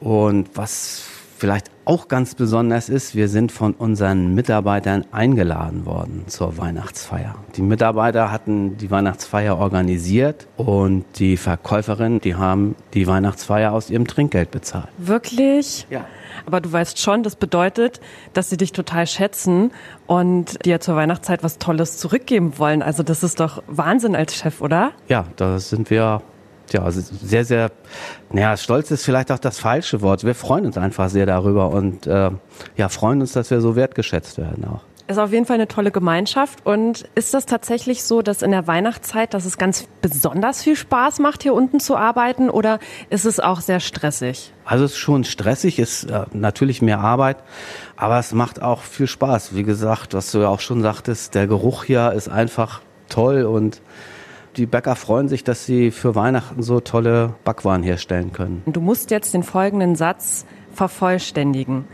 Und was vielleicht auch ganz besonders ist, wir sind von unseren Mitarbeitern eingeladen worden zur Weihnachtsfeier. Die Mitarbeiter hatten die Weihnachtsfeier organisiert und die Verkäuferinnen, die haben die Weihnachtsfeier aus ihrem Trinkgeld bezahlt. Wirklich? Ja. Aber du weißt schon, das bedeutet, dass sie dich total schätzen und dir zur Weihnachtszeit was Tolles zurückgeben wollen. Also das ist doch Wahnsinn als Chef, oder? Ja, da sind wir ja, sehr, sehr, naja, stolz ist vielleicht auch das falsche Wort. Wir freuen uns einfach sehr darüber und äh, ja, freuen uns, dass wir so wertgeschätzt werden auch. Ist auf jeden Fall eine tolle Gemeinschaft. Und ist das tatsächlich so, dass in der Weihnachtszeit, dass es ganz besonders viel Spaß macht, hier unten zu arbeiten? Oder ist es auch sehr stressig? Also es ist schon stressig, ist äh, natürlich mehr Arbeit, aber es macht auch viel Spaß. Wie gesagt, was du ja auch schon sagtest, der Geruch hier ist einfach toll und die Bäcker freuen sich, dass sie für Weihnachten so tolle Backwaren herstellen können. Du musst jetzt den folgenden Satz vervollständigen.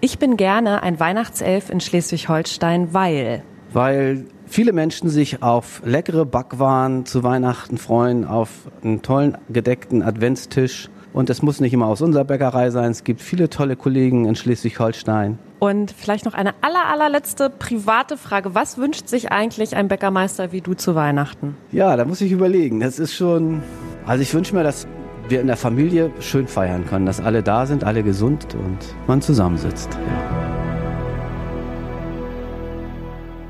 Ich bin gerne ein Weihnachtself in Schleswig-Holstein, weil. Weil viele Menschen sich auf leckere Backwaren zu Weihnachten freuen, auf einen tollen gedeckten Adventstisch. Und es muss nicht immer aus unserer Bäckerei sein. Es gibt viele tolle Kollegen in Schleswig-Holstein. Und vielleicht noch eine aller, allerletzte private Frage. Was wünscht sich eigentlich ein Bäckermeister wie du zu Weihnachten? Ja, da muss ich überlegen. Das ist schon, also ich wünsche mir, dass wir in der Familie schön feiern können, dass alle da sind, alle gesund und man zusammensitzt. Ja.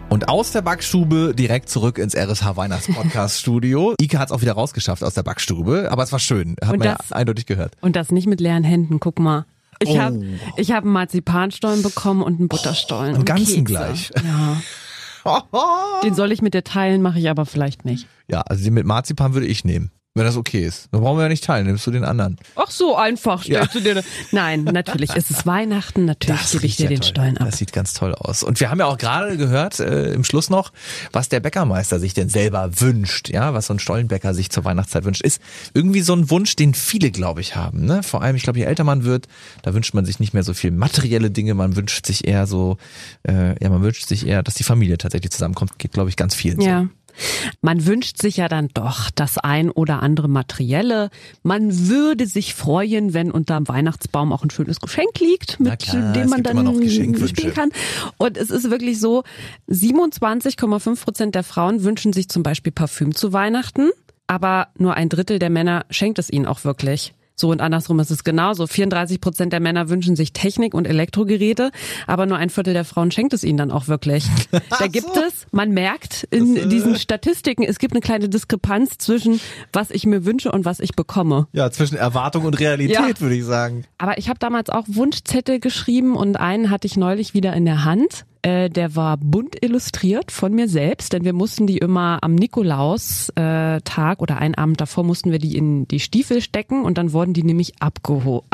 Und aus der Backstube direkt zurück ins RSH Weihnachtspodcast Studio. Ike hat es auch wieder rausgeschafft aus der Backstube, aber es war schön. Hat Und man das- ja eindeutig gehört. Und das nicht mit leeren Händen, guck mal. Ich Oh. habe ich hab einen Marzipanstollen bekommen und einen Butterstollen. einen und ganzen Kekse. gleich. Ja. Den soll ich mit dir teilen, mache ich aber vielleicht nicht. Ja, also den mit Marzipan würde ich nehmen. Wenn das okay ist. Dann brauchen wir ja nicht teilen, nimmst du den anderen. Ach so einfach stellst Ja. du dir. Nein, natürlich ist es Weihnachten, natürlich gebe ich dir ja den toll. Stollen ab. Das sieht ganz toll aus. Und wir haben ja auch gerade gehört, äh, im Schluss noch, was der Bäckermeister sich denn selber wünscht, ja, was so ein Stollenbäcker sich zur Weihnachtszeit wünscht, ist irgendwie so ein Wunsch, den viele, glaube ich, haben. Ne? Vor allem, ich glaube, je älter man wird, da wünscht man sich nicht mehr so viel materielle Dinge, man wünscht sich eher so, äh, ja, man wünscht sich eher, dass die Familie tatsächlich zusammenkommt, geht, glaube ich, ganz vielen so. Man wünscht sich ja dann doch das ein oder andere Materielle. Man würde sich freuen, wenn unterm Weihnachtsbaum auch ein schönes Geschenk liegt, mit klar, dem man dann spielen kann. Und es ist wirklich so, 27,5 Prozent der Frauen wünschen sich zum Beispiel Parfüm zu Weihnachten, aber nur ein Drittel der Männer schenkt es ihnen auch wirklich. So und andersrum ist es genauso. 34 Prozent der Männer wünschen sich Technik und Elektrogeräte, aber nur ein Viertel der Frauen schenkt es ihnen dann auch wirklich. Da gibt es, man merkt in diesen Statistiken, es gibt eine kleine Diskrepanz zwischen was ich mir wünsche und was ich bekomme. Ja, zwischen Erwartung und Realität, Ja. würde ich sagen. Aber ich habe damals auch Wunschzettel geschrieben und einen hatte ich neulich wieder in der Hand. Äh, der war bunt illustriert von mir selbst, denn wir mussten die immer am Nikolaus-Tag äh, oder einen Abend davor mussten wir die in die Stiefel stecken und dann wurden die nämlich abgeholt.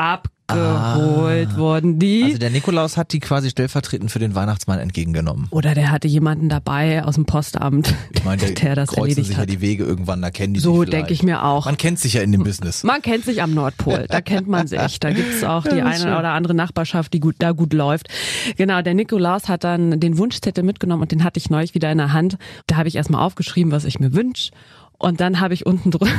Abgeholt wurden die. Also der Nikolaus hat die quasi stellvertretend für den Weihnachtsmann entgegengenommen. oder der hatte jemanden dabei aus dem Postamt, Ich meine, der, der das kreuzen sich ja hat. die Wege irgendwann, da kennen die So sich vielleicht. denke ich mir auch. Man kennt sich ja in dem Business. Man kennt sich am Nordpol, da kennt man sich. Da gibt's auch die Ja, eine schön. oder andere Nachbarschaft, die gut, da gut läuft. Genau, der Nikolaus hat dann den Wunschzettel mitgenommen und den hatte ich neulich wieder in der Hand. Da habe ich erstmal aufgeschrieben, was ich mir wünsche. Und dann habe ich unten drunter,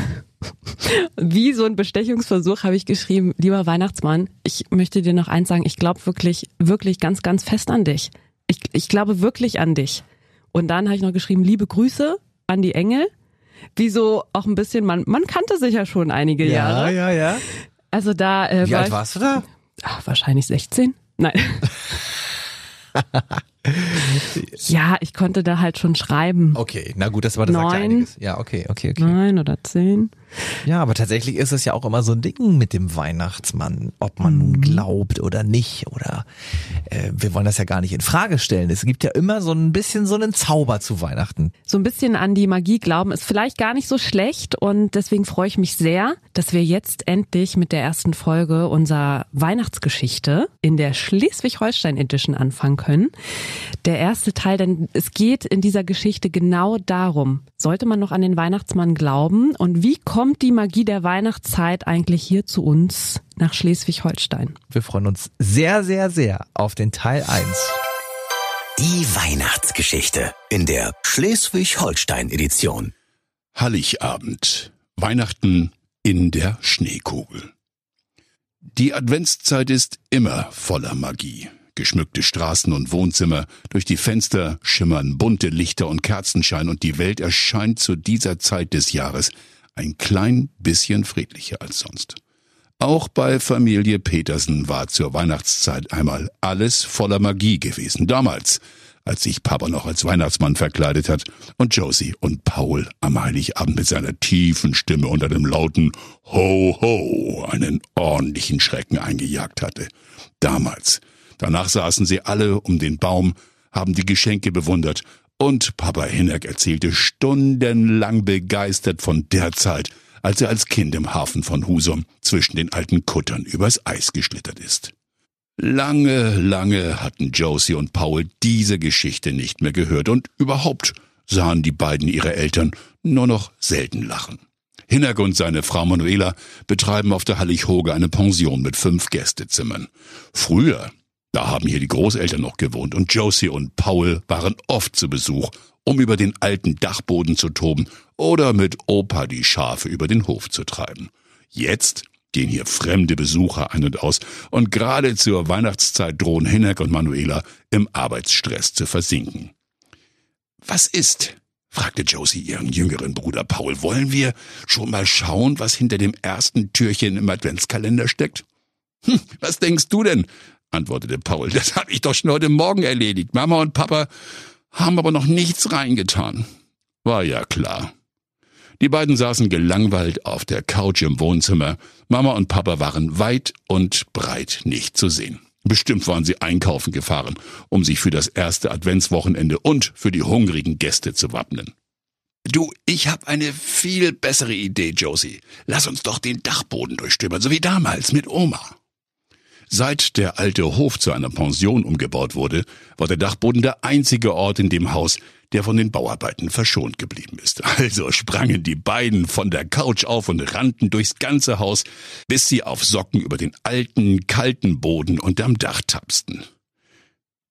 wie so ein Bestechungsversuch, habe ich geschrieben, lieber Weihnachtsmann, ich möchte dir noch eins sagen, ich glaube wirklich, wirklich ganz, ganz fest an dich. Ich, ich glaube wirklich an dich. Und dann habe ich noch geschrieben, liebe Grüße an die Engel. wie so auch ein bisschen, man, man kannte sich ja schon einige Jahre. ja, ja. Also da äh, Wie war alt warst du da? Ach, wahrscheinlich 16? Nein. ja, ich konnte da halt schon schreiben. Okay, na gut, das war das sagt ja Neun. einiges. Ja, okay, okay, okay. Neun oder zehn. Ja, aber tatsächlich ist es ja auch immer so ein Ding mit dem Weihnachtsmann, ob man nun glaubt oder nicht oder äh, wir wollen das ja gar nicht in Frage stellen. Es gibt ja immer so ein bisschen so einen Zauber zu Weihnachten. So ein bisschen an die Magie glauben ist vielleicht gar nicht so schlecht und deswegen freue ich mich sehr, dass wir jetzt endlich mit der ersten Folge unserer Weihnachtsgeschichte in der Schleswig-Holstein Edition anfangen können. Der erste Teil, denn es geht in dieser Geschichte genau darum, sollte man noch an den Weihnachtsmann glauben und wie kommt die Magie der Weihnachtszeit eigentlich hier zu uns nach Schleswig-Holstein? Wir freuen uns sehr, sehr, sehr auf den Teil 1. Die Weihnachtsgeschichte in der Schleswig-Holstein-Edition. Heiligabend. Weihnachten in der Schneekugel. Die Adventszeit ist immer voller Magie. Geschmückte Straßen und Wohnzimmer, durch die Fenster schimmern bunte Lichter und Kerzenschein und die Welt erscheint zu dieser Zeit des Jahres ein klein bisschen friedlicher als sonst. Auch bei Familie Petersen war zur Weihnachtszeit einmal alles voller Magie gewesen. Damals, als sich Papa noch als Weihnachtsmann verkleidet hat und Josie und Paul am Heiligabend mit seiner tiefen Stimme unter dem lauten Ho Ho einen ordentlichen Schrecken eingejagt hatte. Damals. Danach saßen sie alle um den Baum, haben die Geschenke bewundert und Papa Hinnerk erzählte stundenlang begeistert von der Zeit, als er als Kind im Hafen von Husum zwischen den alten Kuttern übers Eis geschlittert ist. Lange, lange hatten Josie und Paul diese Geschichte nicht mehr gehört und überhaupt sahen die beiden ihre Eltern nur noch selten lachen. Hinnerk und seine Frau Manuela betreiben auf der Hallig-Hoge eine Pension mit fünf Gästezimmern. Früher, da haben hier die Großeltern noch gewohnt und Josie und Paul waren oft zu Besuch, um über den alten Dachboden zu toben oder mit Opa die Schafe über den Hof zu treiben. Jetzt gehen hier fremde Besucher ein und aus und gerade zur Weihnachtszeit drohen Hinnerk und Manuela im Arbeitsstress zu versinken. Was ist? fragte Josie ihren jüngeren Bruder Paul. Wollen wir schon mal schauen, was hinter dem ersten Türchen im Adventskalender steckt? Hm, was denkst du denn? Antwortete Paul. Das habe ich doch schon heute Morgen erledigt. Mama und Papa haben aber noch nichts reingetan. War ja klar. Die beiden saßen gelangweilt auf der Couch im Wohnzimmer. Mama und Papa waren weit und breit nicht zu sehen. Bestimmt waren sie einkaufen gefahren, um sich für das erste Adventswochenende und für die hungrigen Gäste zu wappnen. Du, ich hab eine viel bessere Idee, Josie. Lass uns doch den Dachboden durchstöbern, so wie damals mit Oma. Seit der alte Hof zu einer Pension umgebaut wurde, war der Dachboden der einzige Ort in dem Haus, der von den Bauarbeiten verschont geblieben ist. Also sprangen die beiden von der Couch auf und rannten durchs ganze Haus, bis sie auf Socken über den alten, kalten Boden unterm Dach tapsten.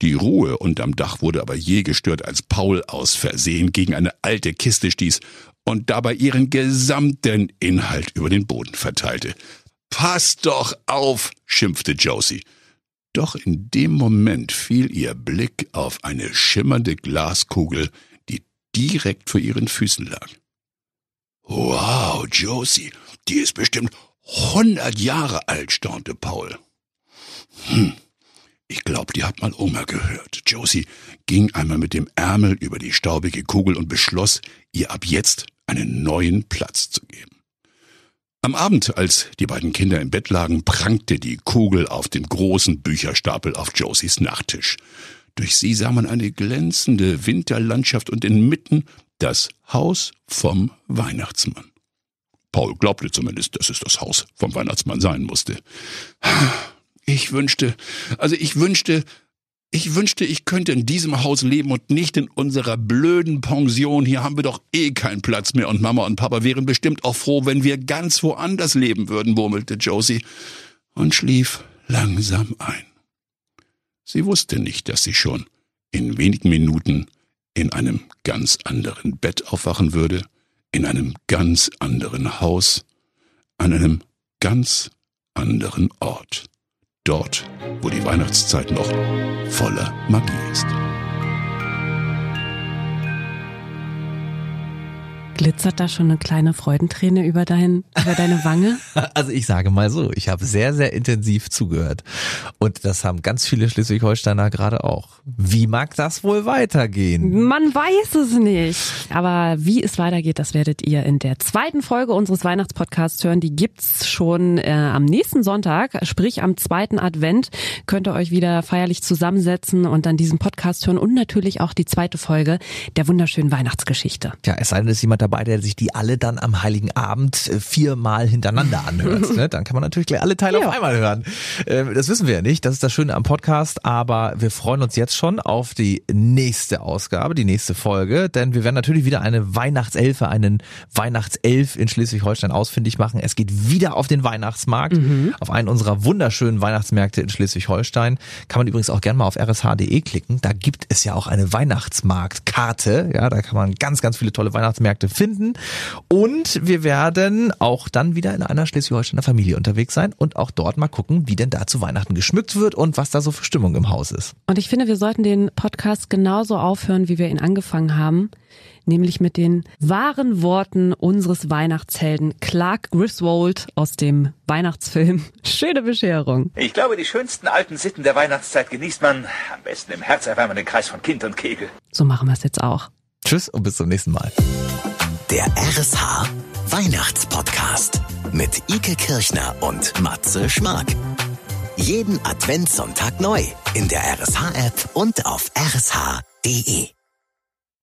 Die Ruhe unterm Dach wurde aber je gestört, als Paul aus Versehen gegen eine alte Kiste stieß und dabei ihren gesamten Inhalt über den Boden verteilte. Pass doch auf, schimpfte Josie. Doch in dem Moment fiel ihr Blick auf eine schimmernde Glaskugel, die direkt vor ihren Füßen lag. Wow, Josie, die ist bestimmt hundert Jahre alt, staunte Paul. Hm, ich glaube, die hat mal Oma gehört. Josie ging einmal mit dem Ärmel über die staubige Kugel und beschloss, ihr ab jetzt einen neuen Platz zu geben. Am Abend, als die beiden Kinder im Bett lagen, prangte die Kugel auf dem großen Bücherstapel auf Josies Nachttisch. Durch sie sah man eine glänzende Winterlandschaft und inmitten das Haus vom Weihnachtsmann. Paul glaubte zumindest, dass es das Haus vom Weihnachtsmann sein musste. Ich wünschte, also ich wünschte, ich wünschte, ich könnte in diesem Haus leben und nicht in unserer blöden Pension. Hier haben wir doch eh keinen Platz mehr und Mama und Papa wären bestimmt auch froh, wenn wir ganz woanders leben würden, murmelte Josie und schlief langsam ein. Sie wusste nicht, dass sie schon in wenigen Minuten in einem ganz anderen Bett aufwachen würde, in einem ganz anderen Haus, an einem ganz anderen Ort. Dort, wo die Weihnachtszeit noch voller Magie ist. Glitzert da schon eine kleine Freudenträne über, dein, über deine Wange? Also ich sage mal so, ich habe sehr, sehr intensiv zugehört. Und das haben ganz viele Schleswig-Holsteiner gerade auch. Wie mag das wohl weitergehen? Man weiß es nicht. Aber wie es weitergeht, das werdet ihr in der zweiten Folge unseres Weihnachtspodcasts hören. Die gibt's schon äh, am nächsten Sonntag, sprich am zweiten Advent. Könnt ihr euch wieder feierlich zusammensetzen und dann diesen Podcast hören und natürlich auch die zweite Folge der wunderschönen Weihnachtsgeschichte. Ja, es sei denn, es ist jemand dabei, der sich die alle dann am Heiligen Abend äh, viermal hintereinander anhört. ne? Dann kann man natürlich gleich alle Teile Ja. auf einmal hören. Ähm, Das wissen wir ja nicht. Das ist das Schöne am Podcast. Aber wir freuen uns jetzt schon auf die nächste Ausgabe, die nächste Folge. Denn wir werden natürlich wieder eine Weihnachtselfe, einen Weihnachtself in Schleswig-Holstein ausfindig machen. Es geht wieder auf den Weihnachtsmarkt, auf einen unserer wunderschönen Weihnachtsmärkte in Schleswig-Holstein. Kann man übrigens auch gerne mal auf rsh.de klicken. Da gibt es ja auch eine Weihnachtsmarktkarte. Ja, da kann man ganz, ganz viele tolle Weihnachtsmärkte finden. Und wir werden auch dann wieder in einer Schleswig-Holsteiner Familie unterwegs sein und auch dort mal gucken, wie denn da zu Weihnachten geschmückt wird und was da so für Stimmung im Haus ist. Und ich finde, wir sollten den Podcast genauso aufhören, wie wir ihn angefangen haben. Nämlich mit den wahren Worten unseres Weihnachtshelden Clark Griswold aus dem Weihnachtsfilm Schöne Bescherung. Ich glaube, die schönsten alten Sitten der Weihnachtszeit genießt man am besten im herzerwärmenden Kreis von Kind und Kegel. So machen wir es jetzt auch. Tschüss und bis zum nächsten Mal. Der RSH Weihnachtspodcast mit Ike Kirchner und Matze Schmark. Jeden Adventssonntag neu in der RSH-App und auf rsh.de.